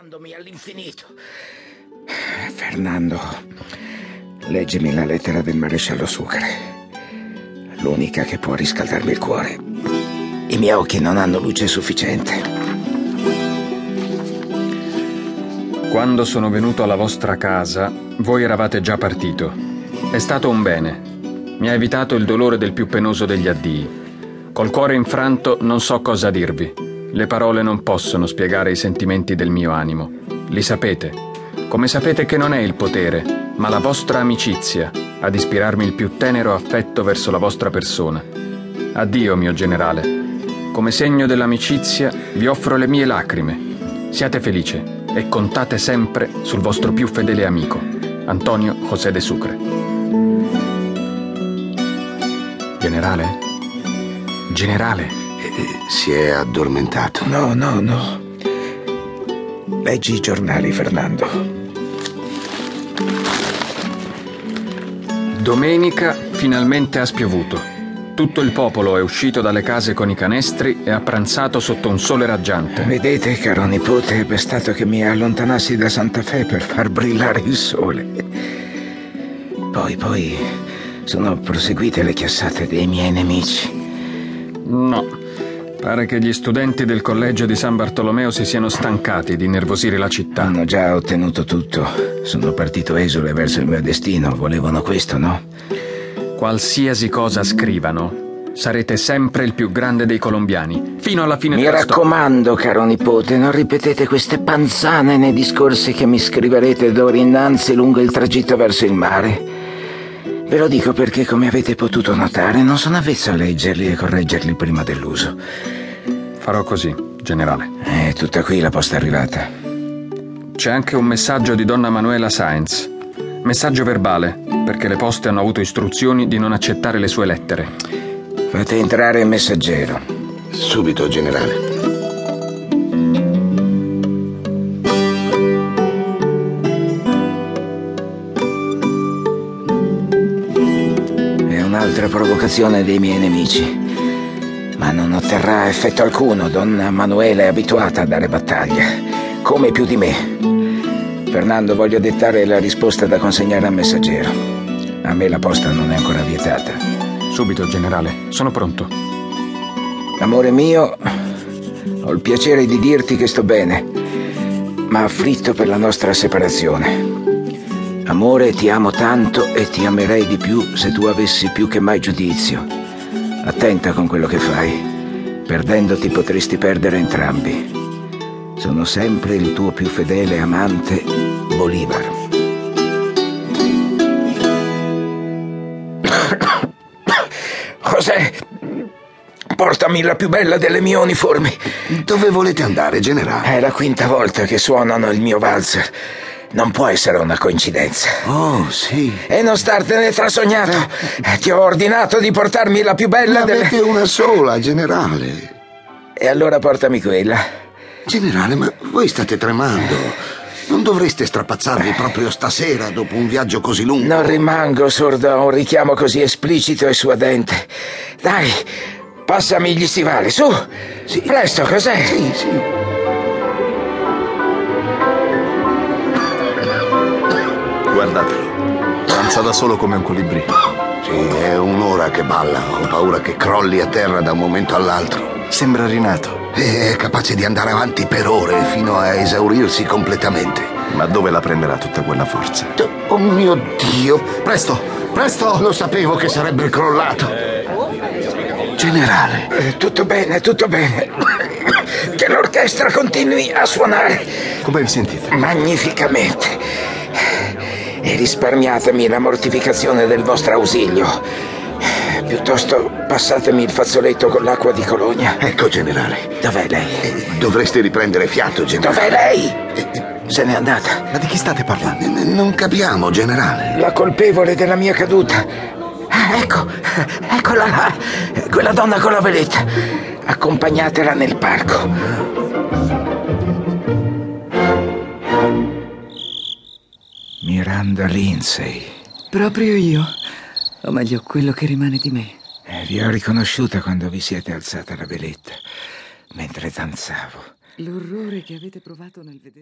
annoiandomi all'infinito. Fernando, leggimi la lettera del maresciallo Sucre. L'unica che può riscaldarmi il cuore. I miei occhi non hanno luce sufficiente. Quando sono venuto alla vostra casa, voi eravate già partito. È stato un bene. Mi ha evitato il dolore del più penoso degli addii. Col cuore infranto non so cosa dirvi. Le parole non possono spiegare i sentimenti del mio animo. Li sapete. Come sapete che non è il potere, ma la vostra amicizia ad ispirarmi il più tenero affetto verso la vostra persona. Addio, mio generale. Come segno dell'amicizia vi offro le mie lacrime. Siate felice e contate sempre sul vostro più fedele amico, Antonio José de Sucre. Generale? Generale? Si è addormentato. No, no, no. Leggi i giornali, Fernando. Domenica finalmente ha spiovuto. Tutto il popolo è uscito dalle case con i canestri e ha pranzato sotto un sole raggiante. Vedete, caro nipote, è bastato che mi allontanassi da Santa Fe per far brillare il sole. Poi, poi, sono proseguite le chiassate dei miei nemici. No, Pare che gli studenti del collegio di San Bartolomeo si siano stancati di nervosire la città. Hanno già ottenuto tutto. Sono partito esule verso il mio destino. Volevano questo, no? Qualsiasi cosa scrivano, sarete sempre il più grande dei colombiani, fino alla fine mi della storia. Mi raccomando, caro nipote, non ripetete queste panzane nei discorsi che mi scriverete d'ora innanzi lungo il tragitto verso il mare. Ve lo dico perché, come avete potuto notare, non sono avvezzo a leggerli e correggerli prima dell'uso. Farò così, generale. È tutta qui la posta arrivata. C'è anche un messaggio di donna Manuela Sainz. Messaggio verbale, perché le poste hanno avuto istruzioni di non accettare le sue lettere. Fate entrare il messaggero. Subito, generale. Un'altra provocazione dei miei nemici. Ma non otterrà effetto alcuno, donna Manuela è abituata a dare battaglia, come più di me. Fernando, voglio dettare la risposta da consegnare al messaggero. A me la posta non è ancora vietata. Subito, generale, sono pronto. Amore mio, ho il piacere di dirti che sto bene, ma afflitto per la nostra separazione. Amore, ti amo tanto e ti amerei di più se tu avessi più che mai giudizio. Attenta con quello che fai. Perdendoti potresti perdere entrambi. Sono sempre il tuo più fedele amante, Bolivar. José, portami la più bella delle mie uniformi. Dove volete andare, generale? È la quinta volta che suonano il mio valzer. Non può essere una coincidenza. Oh, sì. E non startene trasognato. Eh. Ti ho ordinato di portarmi la più bella delle... Avete una sola, generale. E allora portami quella. Generale, ma voi state tremando. Non dovreste strapazzarvi proprio stasera dopo un viaggio così lungo. Non rimango sordo a un richiamo così esplicito e suadente. Dai, passami gli stivali, su. Sì. Presto, cos'è? Sì, sì. Guardatelo. Danza da solo come un colibrì. Sì, è un'ora che balla. Ho paura che crolli a terra da un momento all'altro. Sembra rinato. È capace di andare avanti per ore fino a esaurirsi completamente. Ma dove la prenderà tutta quella forza? Oh mio Dio! Presto! Presto! Lo sapevo che sarebbe crollato. Generale. Eh, tutto bene, tutto bene. Che l'orchestra continui a suonare. Come vi sentite? Magnificamente e risparmiatemi la mortificazione del vostro ausilio. Piuttosto passatemi il fazzoletto con l'acqua di Cologna. Ecco, generale. Dov'è lei? Eh, dovreste riprendere fiato, generale. Dov'è lei? Eh, Se n'è andata. Ma di chi state parlando? Eh, non capiamo, generale. La colpevole della mia caduta. Ah, ecco, eccola là. Quella donna con la veletta. Accompagnatela nel parco. Miranda Lindsay. Proprio io. O meglio, quello che rimane di me. Eh, vi ho riconosciuta quando vi siete alzata la veletta, mentre danzavo. L'orrore che avete provato nel vedere.